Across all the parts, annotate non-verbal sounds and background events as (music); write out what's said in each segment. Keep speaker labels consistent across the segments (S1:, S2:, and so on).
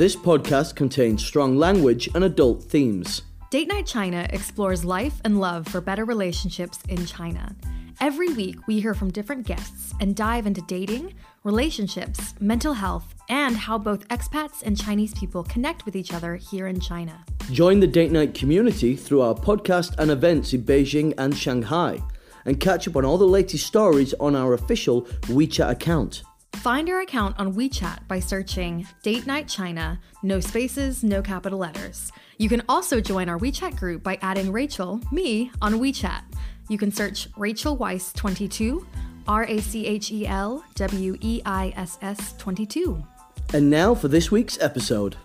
S1: This podcast contains strong language and adult themes.
S2: Date Night China explores life and love for better relationships in China. Every week, we hear from different guests and dive into dating, relationships, mental health, and how both expats and Chinese people connect with each other here in China.
S1: Join the Date Night community through our podcast and events in Beijing and Shanghai, and catch up on all the latest stories on our official WeChat account.
S2: Find our account on WeChat by searching Date Night China, no spaces, no capital letters. You can also join our WeChat group by adding Rachel, me, on WeChat. You can search Rachel Weiss 22, R A C H E L W E I S S 22.
S1: And now for this week's episode.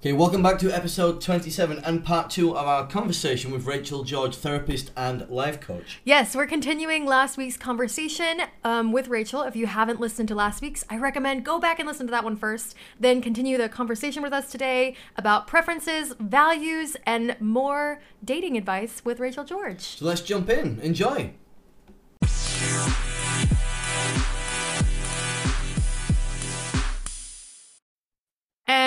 S1: Okay, welcome back to episode 27 and part two of our conversation with Rachel George, therapist and life coach.
S2: Yes, we're continuing last week's conversation um, with Rachel. If you haven't listened to last week's, I recommend go back and listen to that one first, then continue the conversation with us today about preferences, values, and more dating advice with Rachel George.
S1: So let's jump in. Enjoy.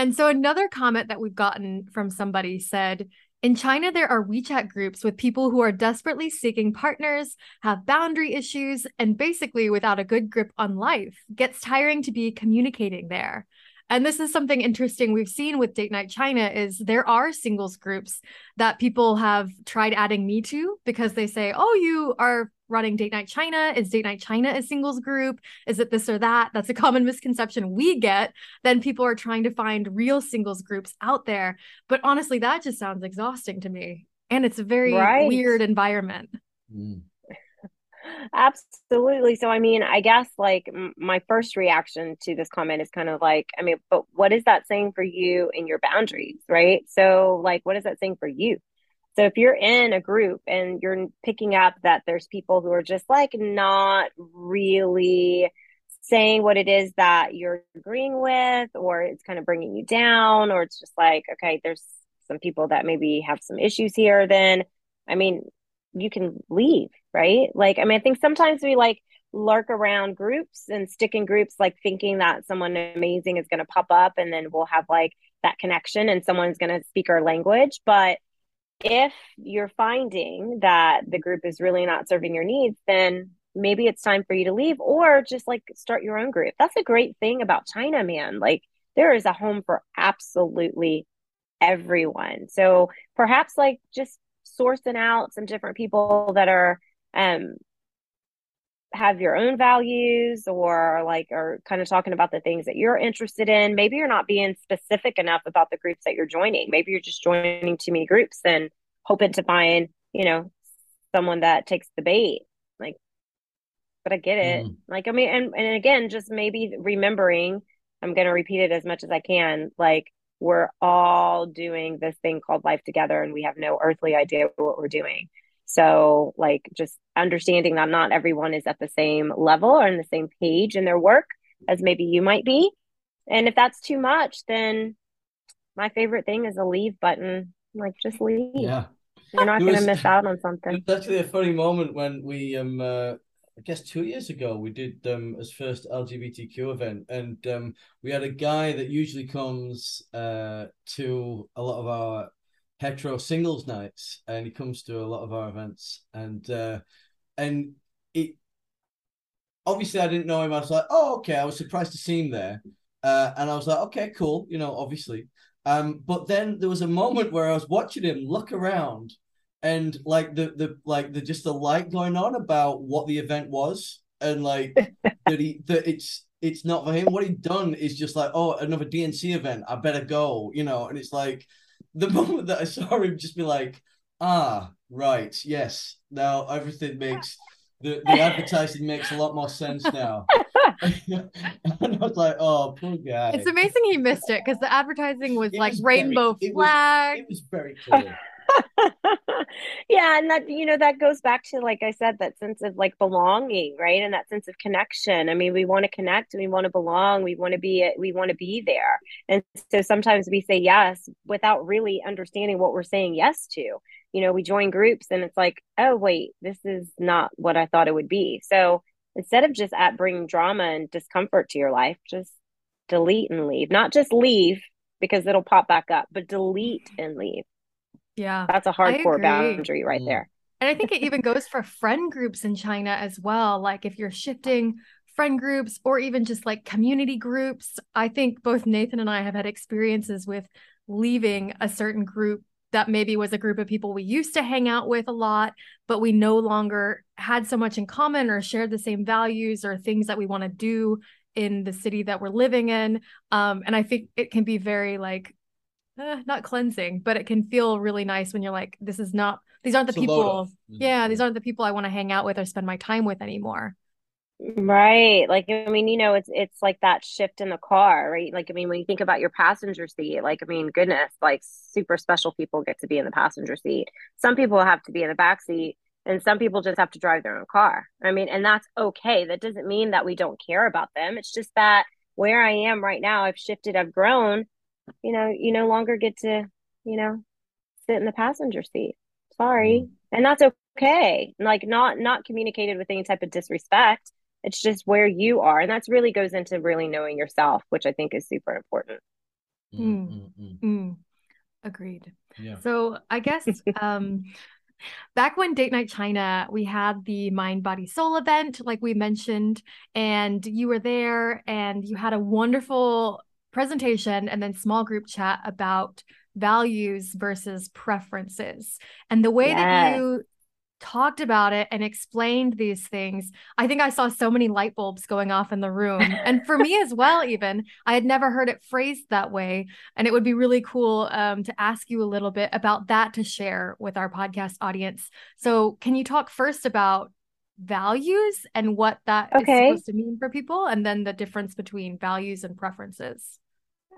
S2: And so another comment that we've gotten from somebody said, in China, there are WeChat groups with people who are desperately seeking partners, have boundary issues, and basically without a good grip on life. Gets tiring to be communicating there. And this is something interesting we've seen with Date Night China is there are singles groups that people have tried adding me to because they say, "Oh, you are running Date Night China? Is Date Night China a singles group? Is it this or that? That's a common (laughs) misconception we get. Then people are trying to find real singles groups out there. But honestly, that just sounds exhausting to me. And it's a very right. weird environment. Mm.
S3: Absolutely. So, I mean, I guess like m- my first reaction to this comment is kind of like, I mean, but what is that saying for you in your boundaries, right? So, like, what is that saying for you? So if you're in a group and you're picking up that there's people who are just like not really saying what it is that you're agreeing with, or it's kind of bringing you down, or it's just like, okay, there's some people that maybe have some issues here, then I mean, you can leave, right? Like, I mean, I think sometimes we like lurk around groups and stick in groups, like thinking that someone amazing is going to pop up and then we'll have like that connection and someone's going to speak our language. But if you're finding that the group is really not serving your needs, then maybe it's time for you to leave or just like start your own group. That's a great thing about China, man. Like there is a home for absolutely everyone. So perhaps like just sourcing out some different people that are um have your own values or like are kind of talking about the things that you're interested in. Maybe you're not being specific enough about the groups that you're joining. Maybe you're just joining too many groups and hoping to find you know someone that takes the bait. Like but i get it. Mm. like i mean and, and again just maybe remembering i'm going to repeat it as much as i can like we're all doing this thing called life together and we have no earthly idea what we're doing so, like, just understanding that not everyone is at the same level or in the same page in their work as maybe you might be. And if that's too much, then my favorite thing is a leave button. Like, just leave.
S1: Yeah.
S3: You're not going to miss out on something.
S1: It's actually a funny moment when we, um, uh, I guess two years ago, we did um as first LGBTQ event, and um, we had a guy that usually comes uh to a lot of our hetero singles nights, and he comes to a lot of our events, and uh, and it obviously I didn't know him. I was like, oh okay. I was surprised to see him there, uh, and I was like, okay, cool. You know, obviously. Um, but then there was a moment where I was watching him look around, and like the the like the just the light going on about what the event was, and like (laughs) that he that it's it's not for him. What he'd done is just like, oh, another DNC event. I better go, you know. And it's like the moment that I saw him just be like, ah, right, yes, now everything makes the, the advertising makes a lot more sense now. (laughs) and I was like, oh, poor guy.
S2: It's amazing he missed it because the advertising was it like was rainbow very, flag.
S1: It was, it was very clear. (laughs)
S3: yeah and that you know that goes back to like i said that sense of like belonging right? And that sense of connection. I mean we want to connect we want to belong we want to be we want to be there. And so sometimes we say yes without really understanding what we're saying yes to. You know we join groups and it's like oh wait this is not what i thought it would be. So instead of just at bringing drama and discomfort to your life, just delete and leave. Not just leave because it'll pop back up, but delete and leave.
S2: Yeah.
S3: That's a hardcore boundary right mm. there.
S2: And I think it even goes for friend groups in China as well. Like if you're shifting friend groups or even just like community groups, I think both Nathan and I have had experiences with leaving a certain group that maybe was a group of people we used to hang out with a lot, but we no longer had so much in common or shared the same values or things that we want to do in the city that we're living in. Um, and I think it can be very like, eh, not cleansing, but it can feel really nice when you're like, this is not, these aren't the it's people, yeah, these aren't the people I want to hang out with or spend my time with anymore.
S3: Right. Like, I mean, you know, it's it's like that shift in the car, right? Like, I mean, when you think about your passenger seat, like, I mean, goodness, like super special people get to be in the passenger seat. Some people have to be in the back seat, and some people just have to drive their own car. I mean, and that's okay. That doesn't mean that we don't care about them. It's just that where I am right now, I've shifted, I've grown. You know, you no longer get to, you know, sit in the passenger seat. Sorry. Mm-hmm. And that's okay. Like not not communicated with any type of disrespect it's just where you are and that's really goes into really knowing yourself which i think is super important
S2: mm, mm, mm. mm. agreed yeah. so i guess (laughs) um back when date night china we had the mind body soul event like we mentioned and you were there and you had a wonderful presentation and then small group chat about values versus preferences and the way yes. that you talked about it and explained these things, I think I saw so many light bulbs going off in the room. and for me as well, (laughs) even I had never heard it phrased that way. And it would be really cool um, to ask you a little bit about that to share with our podcast audience. So, can you talk first about values and what that okay. is supposed to mean for people, and then the difference between values and preferences?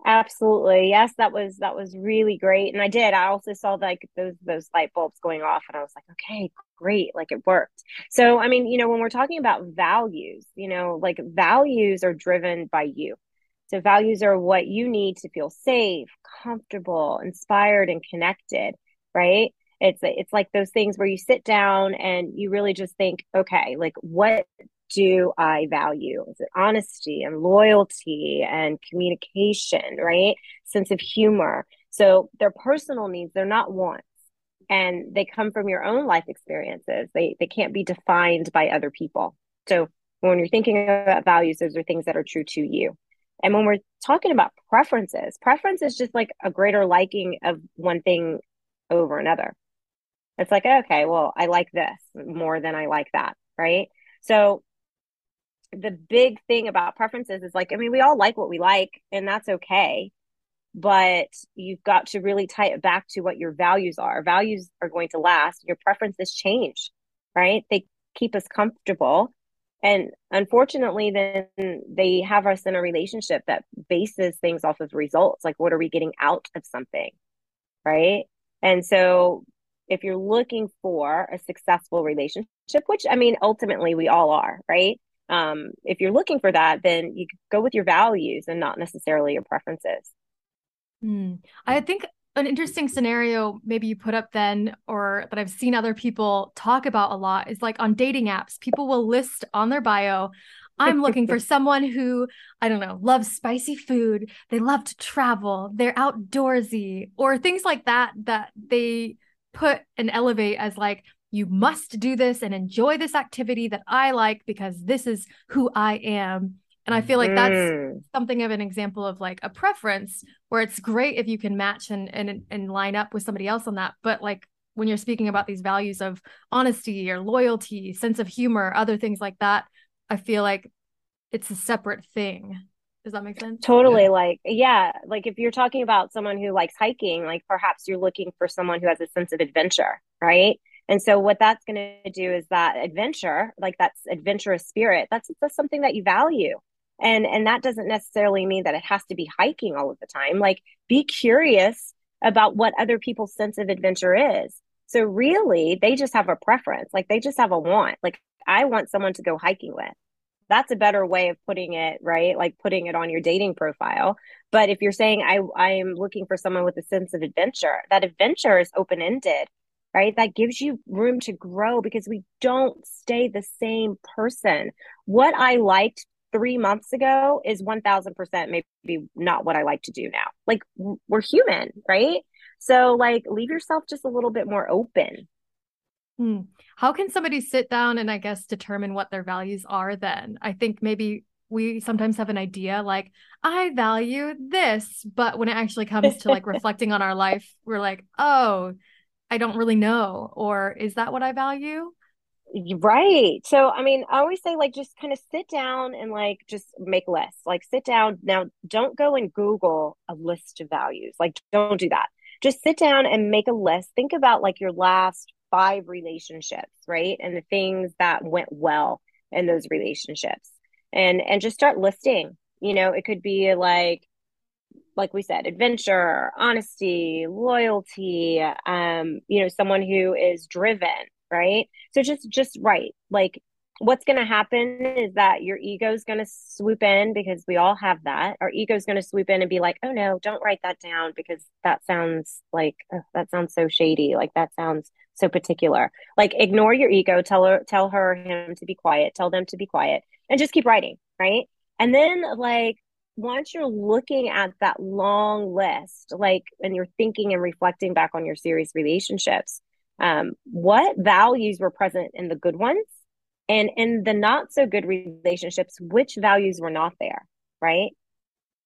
S3: Absolutely. Yes, that was that was really great. And I did. I also saw like those those light bulbs going off and I was like, okay, great. Like it worked. So I mean, you know, when we're talking about values, you know, like values are driven by you. So values are what you need to feel safe, comfortable, inspired, and connected, right? It's it's like those things where you sit down and you really just think, okay, like what do I value? Is it honesty and loyalty and communication, right? Sense of humor. So they're personal needs, they're not wants. And they come from your own life experiences. They they can't be defined by other people. So when you're thinking about values, those are things that are true to you. And when we're talking about preferences, preference is just like a greater liking of one thing over another. It's like, okay, well, I like this more than I like that, right? So the big thing about preferences is like, I mean, we all like what we like, and that's okay. But you've got to really tie it back to what your values are. Values are going to last. Your preferences change, right? They keep us comfortable. And unfortunately, then they have us in a relationship that bases things off of results. Like, what are we getting out of something? Right. And so, if you're looking for a successful relationship, which I mean, ultimately we all are, right? Um, if you're looking for that then you go with your values and not necessarily your preferences
S2: mm. i think an interesting scenario maybe you put up then or that i've seen other people talk about a lot is like on dating apps people will list on their bio I'm looking for (laughs) someone who, I don't know, loves spicy food. They love to travel. They're outdoorsy or things like that, that they put and elevate as like, you must do this and enjoy this activity that I like because this is who I am. And I feel like that's mm. something of an example of like a preference where it's great if you can match and and and line up with somebody else on that. But like when you're speaking about these values of honesty or loyalty, sense of humor, other things like that, I feel like it's a separate thing. Does that make sense?
S3: Totally. Yeah. Like, yeah, like if you're talking about someone who likes hiking, like perhaps you're looking for someone who has a sense of adventure, right? And so what that's going to do is that adventure, like that's adventurous spirit, that's, that's something that you value. And and that doesn't necessarily mean that it has to be hiking all of the time. Like be curious about what other people's sense of adventure is. So really, they just have a preference. Like they just have a want. Like I want someone to go hiking with. That's a better way of putting it, right? Like putting it on your dating profile. But if you're saying I I am looking for someone with a sense of adventure, that adventure is open-ended right? That gives you room to grow because we don't stay the same person. What I liked three months ago is 1000% maybe not what I like to do now. Like we're human, right? So, like, leave yourself just a little bit more open.
S2: Hmm. How can somebody sit down and I guess determine what their values are then? I think maybe we sometimes have an idea like, I value this. But when it actually comes to like (laughs) reflecting on our life, we're like, oh, I don't really know. Or is that what I value?
S3: Right. So, I mean, I always say, like, just kind of sit down and, like, just make lists. Like, sit down. Now, don't go and Google a list of values. Like, don't do that. Just sit down and make a list. Think about, like, your last five relationships, right? And the things that went well in those relationships. And, and just start listing. You know, it could be like, like we said, adventure, honesty, loyalty, um, you know, someone who is driven, right? So just just right. Like what's going to happen is that your ego is going to swoop in because we all have that. Our ego is going to swoop in and be like, "Oh no, don't write that down because that sounds like oh, that sounds so shady. Like that sounds so particular." Like ignore your ego, tell her tell her him to be quiet, tell them to be quiet and just keep writing, right? And then like once you're looking at that long list, like, and you're thinking and reflecting back on your serious relationships, um, what values were present in the good ones? And in the not so good relationships, which values were not there? Right.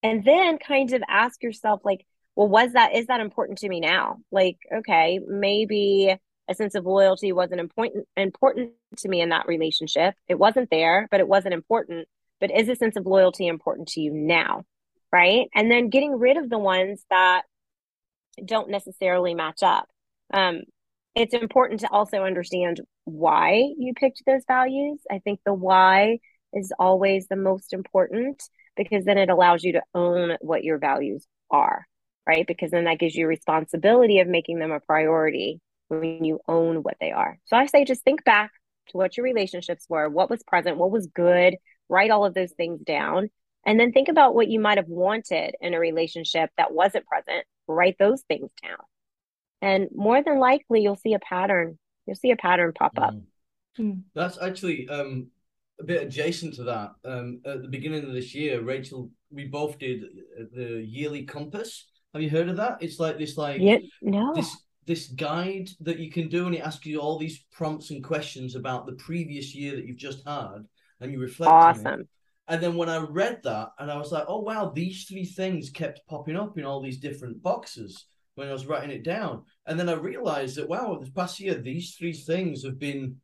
S3: And then kind of ask yourself, like, well, was that, is that important to me now? Like, okay, maybe a sense of loyalty wasn't important important to me in that relationship. It wasn't there, but it wasn't important but is a sense of loyalty important to you now? Right. And then getting rid of the ones that don't necessarily match up. Um, it's important to also understand why you picked those values. I think the why is always the most important because then it allows you to own what your values are, right? Because then that gives you responsibility of making them a priority when you own what they are. So I say just think back to what your relationships were, what was present, what was good, write all of those things down. And then think about what you might have wanted in a relationship that wasn't present. Write those things down. And more than likely you'll see a pattern you'll see a pattern pop up.
S1: Mm. that's actually um a bit adjacent to that. Um at the beginning of this year rachel we both did the yearly compass. Have you heard of that? It's like this like
S3: yeah, no.
S1: this this guide that you can do and it asks you all these prompts and questions about the previous year that you've just had and you reflect awesome. And then when I read that, and I was like, oh wow, these three things kept popping up in all these different boxes when I was writing it down. And then I realized that wow, this past year, these three things have been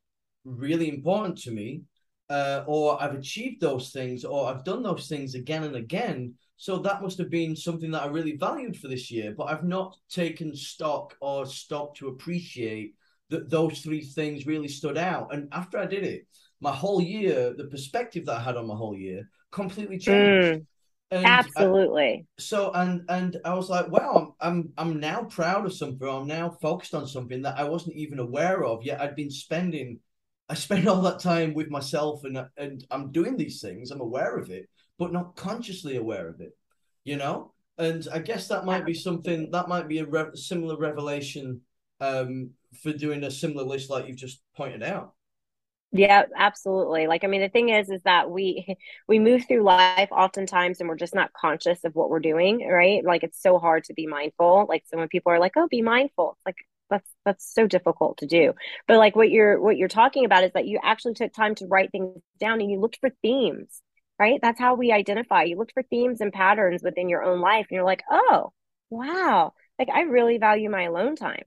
S1: really important to me. Uh, or I've achieved those things, or I've done those things again and again. So that must have been something that I really valued for this year, but I've not taken stock or stopped to appreciate that those three things really stood out. And after I did it, my whole year, the perspective that I had on my whole year completely changed. Mm,
S3: absolutely.
S1: I, so and and I was like, wow, I'm, I'm I'm now proud of something. I'm now focused on something that I wasn't even aware of. Yet I'd been spending, I spent (laughs) all that time with myself, and and I'm doing these things. I'm aware of it, but not consciously aware of it. You know, and I guess that might be something that might be a re- similar revelation um, for doing a similar list like you've just pointed out.
S3: Yeah, absolutely. Like, I mean, the thing is, is that we (laughs) we move through life oftentimes, and we're just not conscious of what we're doing, right? Like, it's so hard to be mindful. Like, so when people are like, "Oh, be mindful," like that's that's so difficult to do. But like, what you're what you're talking about is that you actually took time to write things down, and you looked for themes, right? That's how we identify. You looked for themes and patterns within your own life, and you're like, "Oh, wow!" Like, I really value my alone time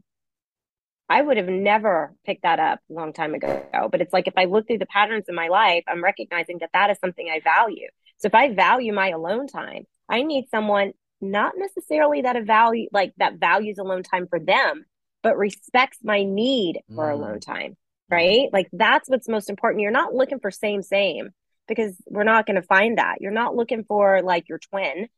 S3: I would have never picked that up a long time ago. But it's like if I look through the patterns in my life, I'm recognizing that that is something I value. So if I value my alone time, I need someone not necessarily that a value like that values alone time for them, but respects my need for mm. alone time. Right? Like that's what's most important. You're not looking for same same because we're not going to find that. You're not looking for like your twin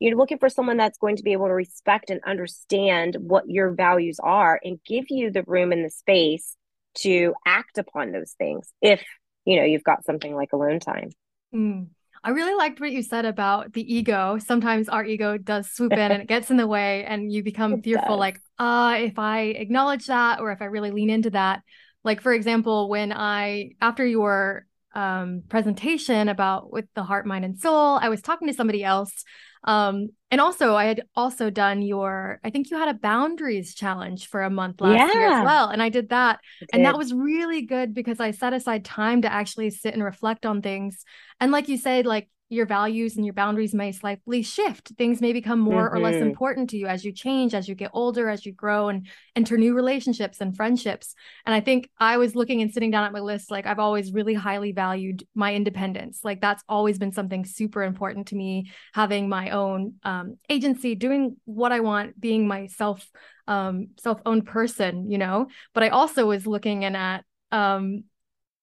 S3: you're looking for someone that's going to be able to respect and understand what your values are and give you the room and the space to act upon those things if you know you've got something like alone time
S2: mm. I really liked what you said about the ego. Sometimes our ego does swoop in and it gets in the way, and you become (laughs) it fearful does. like, uh, if I acknowledge that or if I really lean into that. Like, for example, when I, after your um, presentation about with the heart, mind, and soul, I was talking to somebody else um, and also, I had also done your, I think you had a boundaries challenge for a month last yeah. year as well. And I did that. and that was really good because I set aside time to actually sit and reflect on things. And like you said, like your values and your boundaries may slightly shift. Things may become more mm-hmm. or less mm-hmm. important to you as you change, as you get older, as you grow and enter new relationships and friendships. And I think I was looking and sitting down at my list, like I've always really highly valued my independence. Like that's always been something super important to me, having my own um, agency, doing what I want, being myself, um, self-owned person, you know. But I also was looking and at um,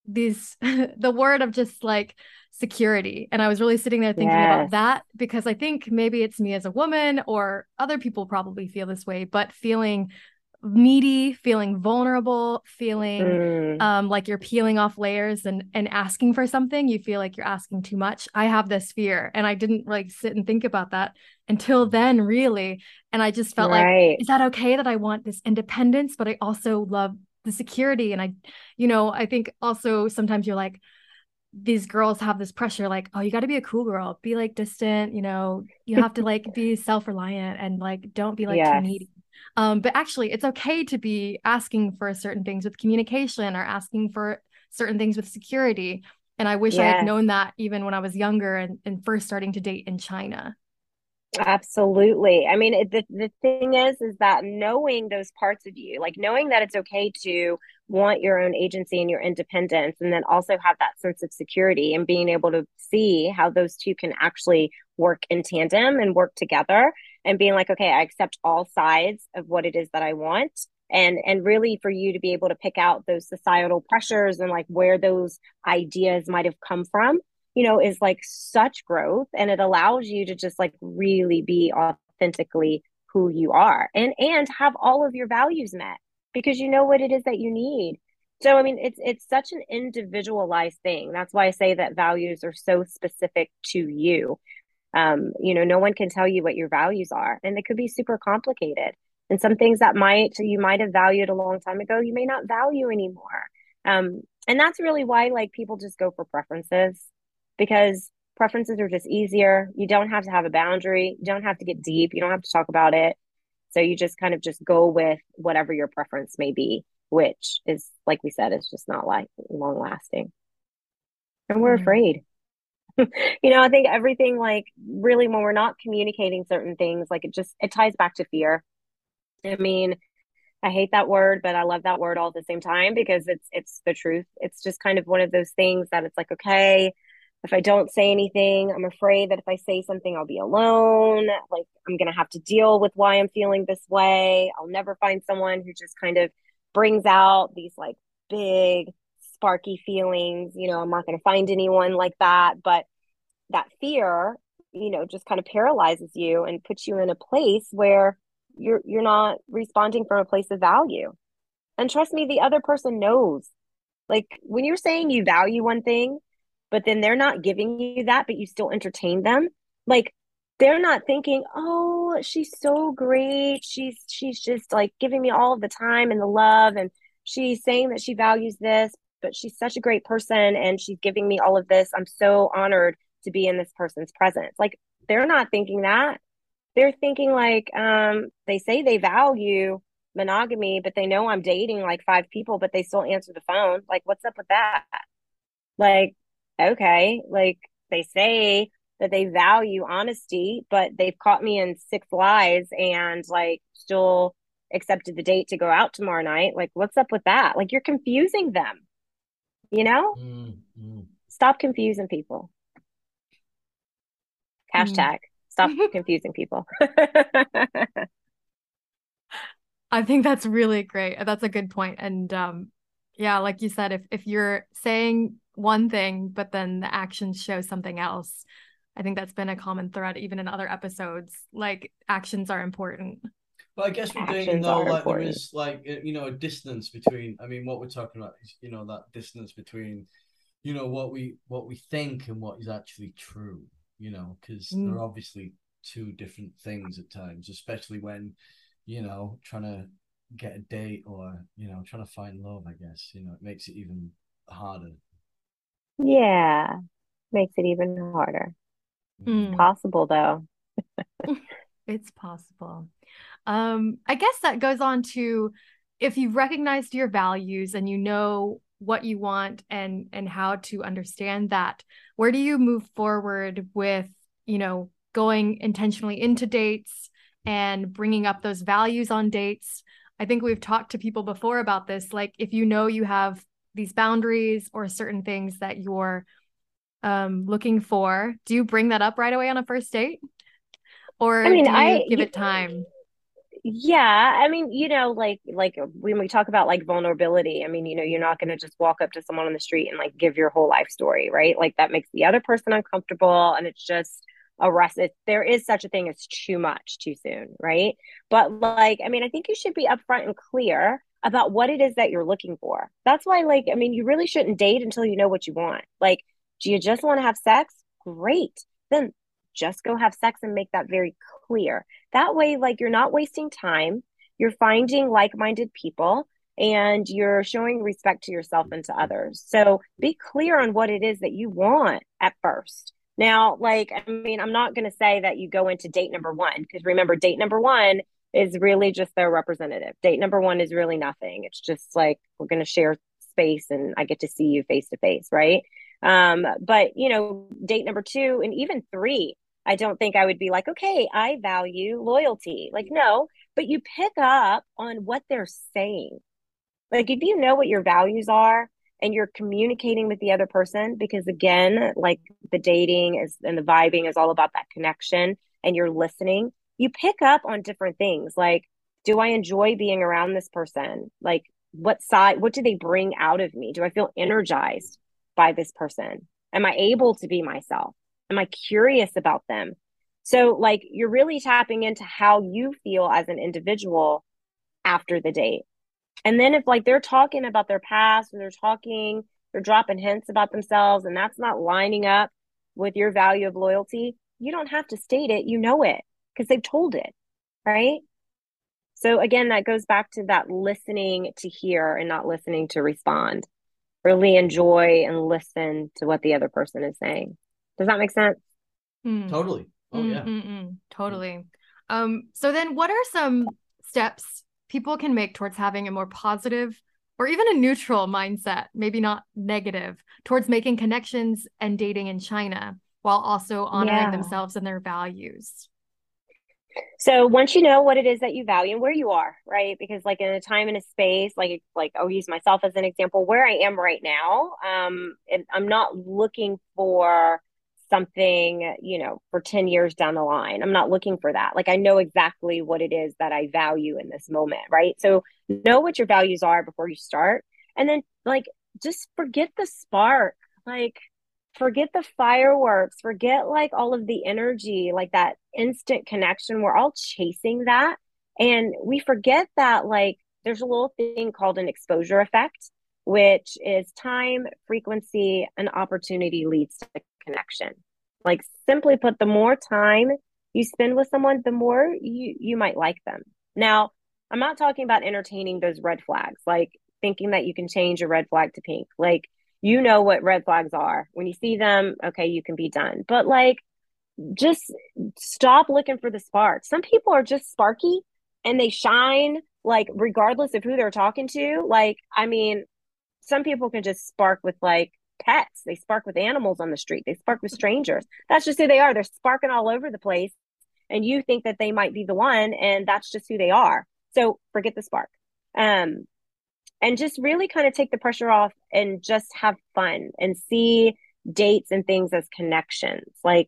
S2: these (laughs) the word of just like security. And I was really sitting there thinking yes. about that because I think maybe it's me as a woman or other people probably feel this way, but feeling needy, feeling vulnerable, feeling mm. um, like you're peeling off layers and and asking for something, you feel like you're asking too much. I have this fear, and I didn't like sit and think about that until then, really. And I just felt right. like, is that okay that I want this independence, but I also love the security? And I, you know, I think also sometimes you're like, these girls have this pressure like oh you got to be a cool girl be like distant you know you have to (laughs) like be self-reliant and like don't be like yes. too needy um but actually it's okay to be asking for certain things with communication or asking for certain things with security and i wish yes. i had known that even when i was younger and, and first starting to date in china
S3: Absolutely. I mean, it, the the thing is, is that knowing those parts of you, like knowing that it's okay to want your own agency and your independence, and then also have that sense of security and being able to see how those two can actually work in tandem and work together, and being like, okay, I accept all sides of what it is that I want, and and really for you to be able to pick out those societal pressures and like where those ideas might have come from you know, is like such growth and it allows you to just like really be authentically who you are and and have all of your values met because you know what it is that you need. So I mean it's it's such an individualized thing. That's why I say that values are so specific to you. Um, you know, no one can tell you what your values are and they could be super complicated. And some things that might you might have valued a long time ago, you may not value anymore. Um, and that's really why like people just go for preferences because preferences are just easier. You don't have to have a boundary. You don't have to get deep. You don't have to talk about it. So you just kind of just go with whatever your preference may be, which is, like we said, is just not like long lasting. And we're mm-hmm. afraid. (laughs) you know, I think everything like really when we're not communicating certain things, like it just it ties back to fear. I mean, I hate that word, but I love that word all at the same time because it's it's the truth. It's just kind of one of those things that it's like, okay, if I don't say anything, I'm afraid that if I say something, I'll be alone. Like, I'm going to have to deal with why I'm feeling this way. I'll never find someone who just kind of brings out these like big, sparky feelings. You know, I'm not going to find anyone like that. But that fear, you know, just kind of paralyzes you and puts you in a place where you're you're not responding from a place of value. And trust me, the other person knows. Like when you're saying you value one thing but then they're not giving you that, but you still entertain them. Like they're not thinking, oh, she's so great. She's she's just like giving me all of the time and the love, and she's saying that she values this, but she's such a great person and she's giving me all of this. I'm so honored to be in this person's presence. Like they're not thinking that. They're thinking like um they say they value monogamy, but they know I'm dating like five people, but they still answer the phone. Like, what's up with that? Like, okay, like they say that they value honesty, but they've caught me in six lies and like still accepted the date to go out tomorrow night. Like, what's up with that? Like, you're confusing them, you know? Mm-hmm. Stop confusing people. Hashtag mm. stop (laughs) confusing people. (laughs)
S2: I think that's really great. That's a good point. And um, yeah, like you said, if if you're saying one thing, but then the actions show something else. I think that's been a common thread even in other episodes. Like actions are important.
S1: But I guess we're doing though like important. there is like you know a distance between. I mean, what we're talking about is you know that distance between you know what we what we think and what is actually true you know because
S2: Mm.
S1: they're obviously two different things at times especially when you know trying to get a date or you know trying to find love i guess you know it makes it even harder
S3: Yeah. Makes it even harder.
S2: Mm.
S3: Possible though. (laughs)
S2: It's possible. Um, I guess that goes on to if you've recognized your values and you know what you want and and how to understand that, where do you move forward with, you know, going intentionally into dates and bringing up those values on dates? I think we've talked to people before about this. Like if you know you have these boundaries or certain things that you're um looking for, do you bring that up right away on a first date? Or
S3: I mean,
S2: do you
S3: I
S2: give it time?
S3: Yeah, I mean, you know, like like when we talk about like vulnerability, I mean, you know, you're not going to just walk up to someone on the street and like give your whole life story, right? Like that makes the other person uncomfortable and it's just a rest. It, there is such a thing as too much too soon, right? But like, I mean, I think you should be upfront and clear about what it is that you're looking for. That's why, like, I mean, you really shouldn't date until you know what you want. Like, do you just want to have sex? Great. Then just go have sex and make that very clear. That way, like, you're not wasting time. You're finding like minded people and you're showing respect to yourself and to others. So be clear on what it is that you want at first. Now, like, I mean, I'm not going to say that you go into date number one because remember, date number one is really just their representative. Date number one is really nothing. It's just like we're going to share space and I get to see you face to face, right? Um, but you know, date number two and even three, I don't think I would be like, okay, I value loyalty. Like, no, but you pick up on what they're saying. Like, if you know what your values are and you're communicating with the other person, because again, like the dating is and the vibing is all about that connection and you're listening, you pick up on different things. Like, do I enjoy being around this person? Like, what side, what do they bring out of me? Do I feel energized by this person? Am I able to be myself? Am I curious about them? So, like, you're really tapping into how you feel as an individual after the date. And then, if like they're talking about their past or they're talking, they're dropping hints about themselves, and that's not lining up with your value of loyalty, you don't have to state it. You know it because they've told it, right? So, again, that goes back to that listening to hear and not listening to respond. Really enjoy and listen to what the other person is saying. Does that make sense?
S2: Mm.
S1: totally oh yeah
S2: Mm-mm-mm. Totally. Um, so then what are some steps people can make towards having a more positive or even a neutral mindset, maybe not negative, towards making connections and dating in China while also honoring
S3: Yeah.
S2: themselves and their values?
S3: So once you know what it is that you value and where you are, right? Because like in a time and a space, like like I'll use myself as an example, where I am right now, um, I'm not looking for something, you know, for 10 years down the line. I'm not looking for that. Like I know exactly what it is that I value in this moment, right? So know what your values are before you start. And then like just forget the spark. Like forget the fireworks, forget like all of the energy, like that instant connection. We're all chasing that. And we forget that like there's a little thing called an exposure effect, which is time, frequency, and opportunity leads to connection. Like simply put, the more time you spend with someone, the more you you might like them. Now, I'm not talking about entertaining those red flags, like thinking that you can change a red flag to pink. Like you know what red flags are. When you see them, okay, you can be done. But like just stop looking for the spark. Some people are just sparky and they shine like regardless of who they're talking to. Like, I mean, some people can just spark with like pets. They spark with animals on the street. They spark with strangers. That's just who they are. They're sparking all over the place. And you think that they might be the one, and that's just who they are. So forget the spark. Um, and just really kind of take the pressure off and just have fun and see dates and things as connections. Like,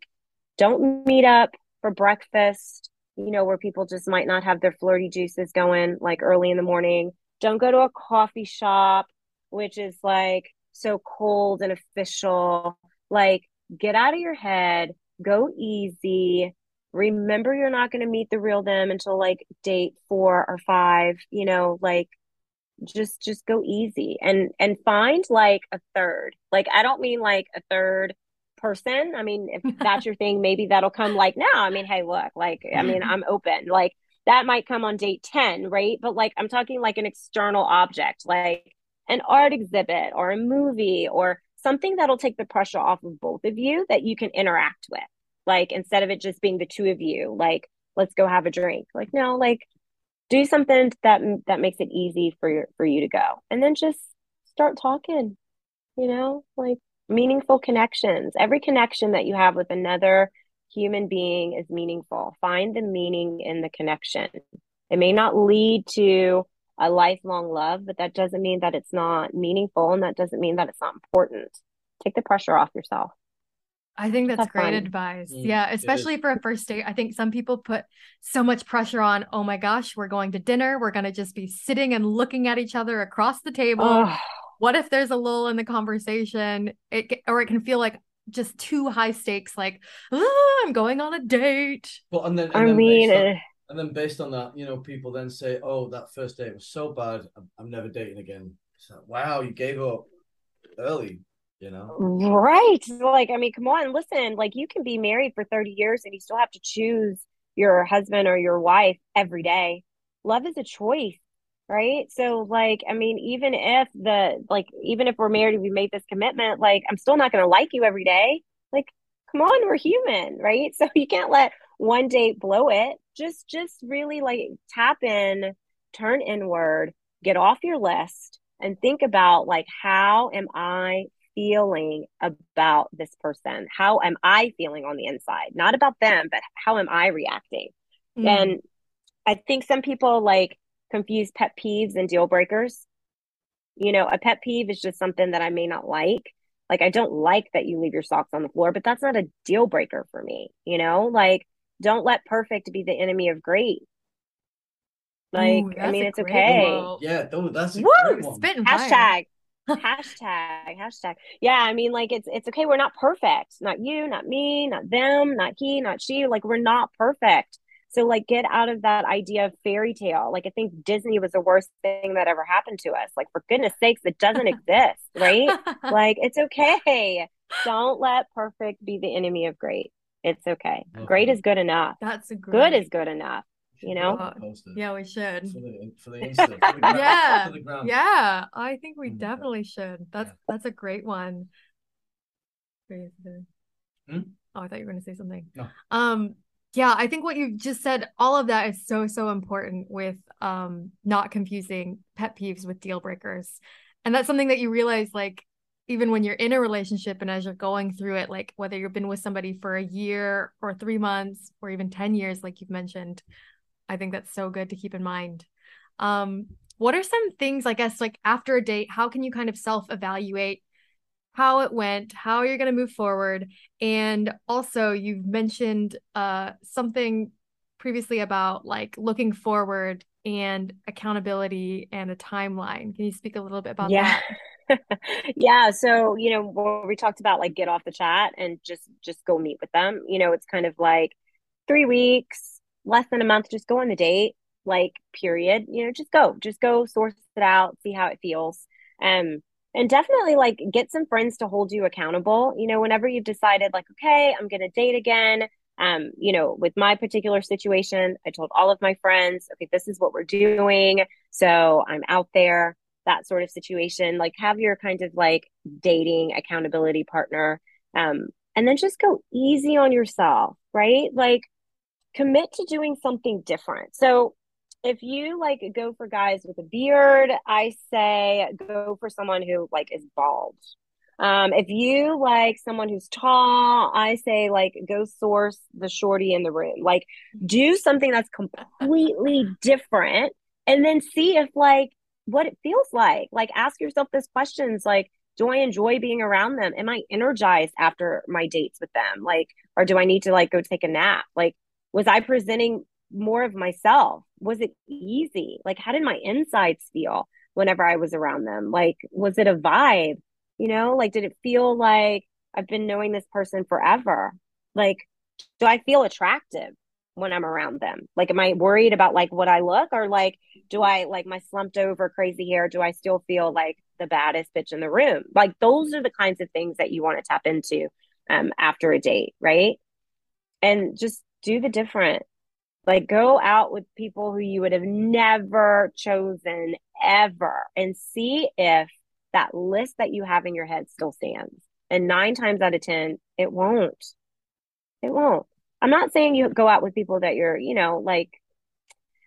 S3: don't meet up for breakfast, you know, where people just might not have their flirty juices going like early in the morning. Don't go to a coffee shop, which is like so cold and official. Like, get out of your head, go easy. Remember, you're not going to meet the real them until like date four or five, you know, like just just go easy and and find like a third. Like i don't mean like a third person. I mean if (laughs) that's your thing maybe that'll come like now i mean hey look like i mean mm-hmm. i'm open. Like that might come on date 10 right? But like i'm talking like an external object like an art exhibit or a movie or something that'll take the pressure off of both of you that you can interact with. Like instead of it just being the two of you like let's go have a drink. Like no like do something that that makes it easy for your, for you to go. And then just start talking you know like meaningful connections. Every connection that you have with another human being is meaningful. Find the meaning in the connection. It may not lead to a lifelong love but that doesn't mean that it's not meaningful and that doesn't mean that it's not important. Take the pressure off yourself
S2: I think that's great fun. advice. Mm, yeah, especially for a first date. I think some people put so much pressure on, oh my gosh, we're going to dinner. We're going to just be sitting and looking at each other across the table. Oh. What if there's a lull in the conversation? It or it can feel like just too high stakes like, oh, I'm going on a date.
S1: Well, and then and I then mean, on, uh, and then based on that, you know, people then say, "Oh, that first date was so bad. I'm, I'm never dating again." So, wow, you gave up early you know?
S3: Right. Like i mean come on listen like you can be married for 30 years and you still have to choose your husband or your wife every day. Love is a choice right? So like i mean even if the like even if we're married we made this commitment like i'm still not going to like you every day. Like come on we're human right? (laughs) So you can't let one date blow it. Just just really like tap in turn inward get off your list and think about like how am i feeling about this person? How am I feeling on the inside? Not about them, but how am I reacting? Mm. And I think some people like confuse pet peeves and deal breakers. You know, a pet peeve is just something that I may not like. Like, I don't like that you leave your socks on the floor, but that's not a deal breaker for me. You know, like, don't let perfect be the enemy of great. Like, Ooh, I mean, it's okay.
S1: One. Yeah, that's a Woo! great one.
S3: Hashtag hashtag hashtag. Yeah i mean like it's it's okay we're not perfect. Not you not me not them not he not she like we're not perfect. So like get out of that idea of fairy tale. Like i think disney was the worst thing that ever happened to us. Like for goodness sakes it doesn't (laughs) exist right? (laughs) Like it's okay. Don't let perfect be the enemy of great. It's okay, okay. great is good enough.
S2: That's a
S3: great. good is good enough you know?
S2: yeah we should.
S1: For the, for the (laughs) Insta, for the
S2: gram, yeah yeah i think we mm, definitely should. That's yeah. that's a great one. Hmm? oh i thought you were going to say something.
S1: No.
S2: um yeah i think what you just said all of that is so so important with um not confusing pet peeves with deal breakers. And that's something that you realize like even when you're in a relationship and as you're going through it like whether you've been with somebody for a year or 3 months or even 10 years like you've mentioned I think that's so good to keep in mind. Um, what are some things, I guess, like after a date, how can you kind of self evaluate how it went, how you're going to move forward? And also, you've mentioned uh, something previously about like looking forward and accountability and a timeline. Can you speak a little bit about
S3: yeah.
S2: that? (laughs)
S3: yeah so you know we talked about like get off the chat and just just go meet with them you know it's kind of like three weeks less than a month, just go on the date, like period. You know, just go, just go source it out, see how it feels. Um, and definitely like get some friends to hold you accountable. You know, whenever you've decided like, okay, I'm gonna date again. Um, you know, with my particular situation, I told all of my friends, okay, this is what we're doing. So I'm out there, that sort of situation. Like have your kind of like dating accountability partner. Um, and then just go easy on yourself, right? Like commit to doing something different. So if you like go for guys with a beard, I say go for someone who like is bald. Um, if you like someone who's tall, I say like go source the shorty in the room. Like do something that's completely different and then see if like what it feels like. Like ask yourself those questions like do I enjoy being around them? Am I energized after my dates with them? Like or do I need to like go take a nap? Like was I presenting more of myself? Was it easy? Like, how did my insides feel whenever I was around them? Like, was it a vibe? You know, like, did it feel like I've been knowing this person forever? Like, do I feel attractive? when I'm around them? Like, am I worried about like what I look or like, do I like my slumped over crazy hair? Do I still feel like the baddest bitch in the room? Like, those are the kinds of things that you want to tap into um, after a date, right? And just do the different. Like, go out with people who you would have never chosen ever and see if that list that you have in your head still stands. And nine times out of 10, it won't. It won't. I'm not saying you go out with people that you're, you know, like,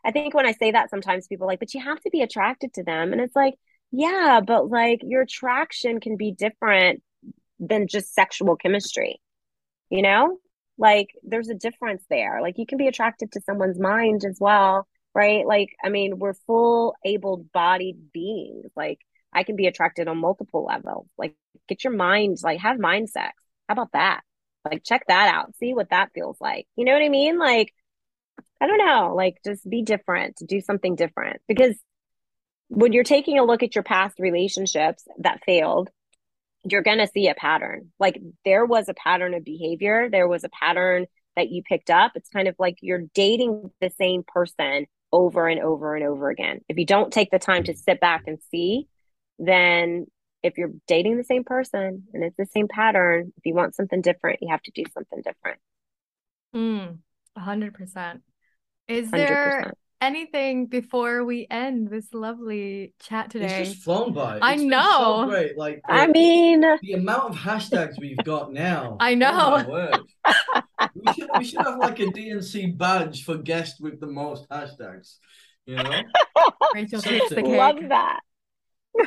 S3: I think when I say that, sometimes people like, but you have to be attracted to them. And it's like, yeah, but like your attraction can be different than just sexual chemistry, you know? Like there's a difference there. Like you can be attracted to someone's mind as well, right? Like, I mean, we're full able bodied beings. Like I can be attracted on multiple levels. Like get your mind, like have mind sex. How about that? Like check that out. See what that feels like. You know what I mean? Like I don't know, like just be different, do something different because when you're taking a look at your past relationships that failed, you're going to see a pattern. Like there was a pattern of behavior, there was a pattern that you picked up. It's kind of like you're dating the same person over and over and over again. If you don't take the time to sit back and see, then if you're dating the same person and it's the same pattern, if you want something different, you have to do something different.
S2: Mm, 100%. Is there 100%. Anything before we end this lovely chat today?
S1: It's just flown by.
S2: I
S1: it's
S2: know.
S1: So great. Like
S3: the, I mean
S1: the amount of hashtags we've got now. (laughs)
S2: I oh know.
S1: Oh (laughs) we should we should have like a DNC badge for guest with the most hashtags. You know? (laughs)
S2: Rachel takes the cake.
S3: Love that. (laughs)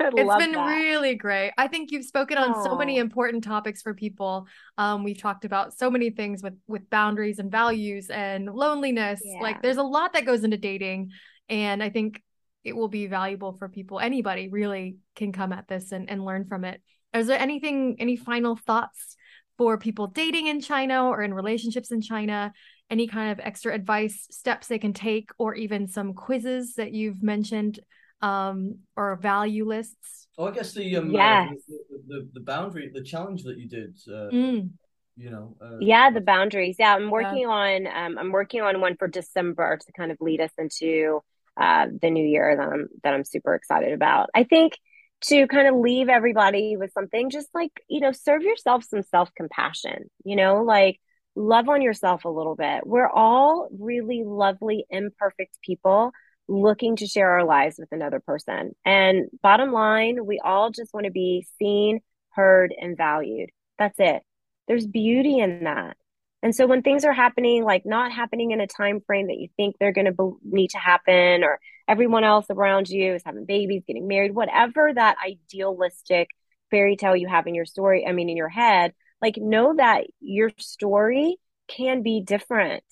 S2: it's been that. really great. I think you've spoken on
S3: Aww.
S2: so many important topics for people. Um, we've talked about so many things with with boundaries and values and loneliness. Yeah. Like there's a lot that goes into dating, and I think it will be valuable for people. Anybody really can come at this and, and learn from it. Is there anything, any final thoughts for people dating in China or in relationships in China? Any kind of extra advice, steps they can take, or even some quizzes that you've mentioned um, or value lists?
S1: Oh, I guess the um,
S3: yes.
S1: Uh, the, the, the boundary, the challenge that you did. Uh,
S2: mm.
S1: You know. Uh,
S3: yeah, the boundaries. Yeah, I'm working yeah. on. Um, I'm working on one for December to kind of lead us into uh, the new year that I'm that I'm super excited about. I think to kind of leave everybody with something, just like you know, serve yourself some self compassion. You know, like love on yourself a little bit. We're all really lovely, imperfect people looking to share our lives with another person. And bottom line, we all just want to be seen, heard, and valued. That's it. There's beauty in that. And so when things are happening, like not happening in a time frame that you think they're going to be- need to happen, or everyone else around you is having babies, getting married, whatever that idealistic fairy tale you have in your story, I mean, in your head, like know that your story can be different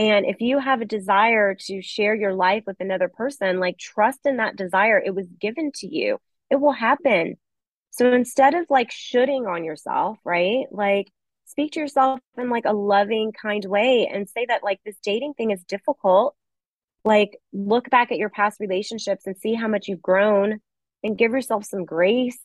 S3: and if you have a desire to share your life with another person, like trust in that desire. It was given to you, it will happen. So instead of like shooting on yourself, right? Like speak to yourself in like a loving, kind way and say that like this dating thing is difficult. Like look back at your past relationships and see how much you've grown and give yourself some grace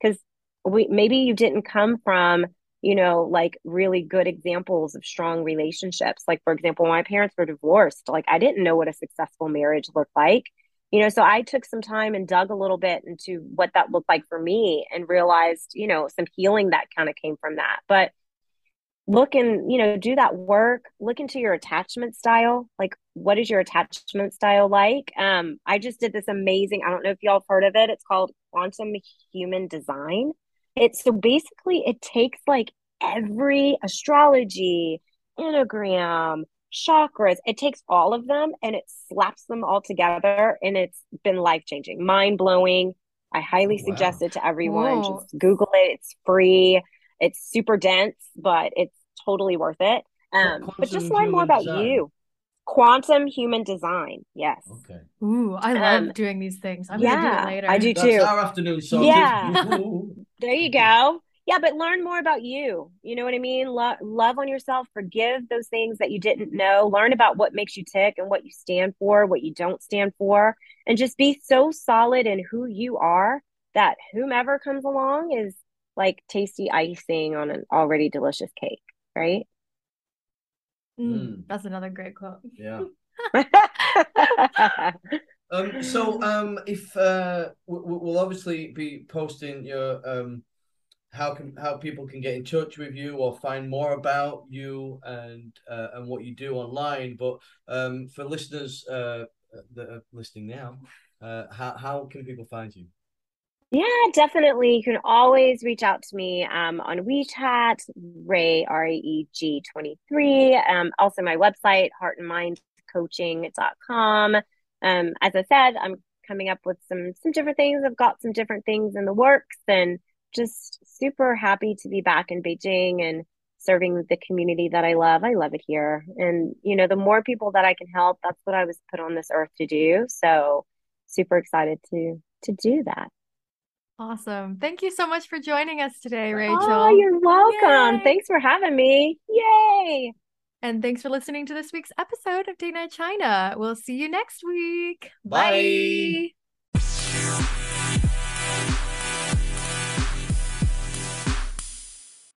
S3: because we maybe you didn't come from you know, like really good examples of strong relationships. Like, for example, my parents were divorced. Like, I didn't know what a successful marriage looked like. You know, so I took some time and dug a little bit into what that looked like for me and realized, you know, some healing that kind of came from that. But look and, you know, do that work, look into your attachment style. Like, what is your attachment style like? Um, I just did this amazing, I don't know if y'all have heard of it. It's called Quantum Human Design it's so basically it takes like every astrology, enneagram, chakras, it takes all of them and it slaps them all together and it's been life changing, mind blowing. I highly wow. suggest it to everyone. Whoa. Just Google it. It's free. It's super dense, but it's totally worth it. Um, but just learn more about design. you. Quantum human design. Yes.
S1: Okay.
S2: Ooh, I love um, doing these things. I'm yeah, gonna do it later.
S3: I do
S1: That's
S3: too.
S1: Our afternoon
S3: so Yeah. (laughs) there you go. Yeah, but learn more about you. You know what I mean? Lo- love on yourself. Forgive those things that you didn't know. Learn about what makes you tick and what you stand for, what you don't stand for, and just be so solid in who you are that whomever comes along is like tasty icing on an already delicious cake, right?
S2: Mm, That's another great quote.
S1: Yeah. (laughs) (laughs) (laughs) Um, so um, if uh, we'll obviously be posting your um, how can how people can get in touch with you or find more about you and uh, and what you do online. But um, for listeners uh, that are listening now, uh, how how can people find you?
S3: Yeah, definitely. You can always reach out to me um, on WeChat, Ray R A E G twenty three. Um, also my website, heartinmindcoaching.com. Um, as I said, I'm coming up with some some different things. I've got some different things in the works and just super happy to be back in Beijing and serving the community that I love. I love it here. And you know, the more people that I can help, that's what I was put on this earth to do. So super excited to to do that.
S2: Awesome. Thank you so much for joining us today, Rachel.
S3: Oh, you're welcome. Yay. Thanks for having me. Yay.
S2: And thanks for listening to this week's episode of Date Night China. We'll see you next week.
S1: Bye. Bye.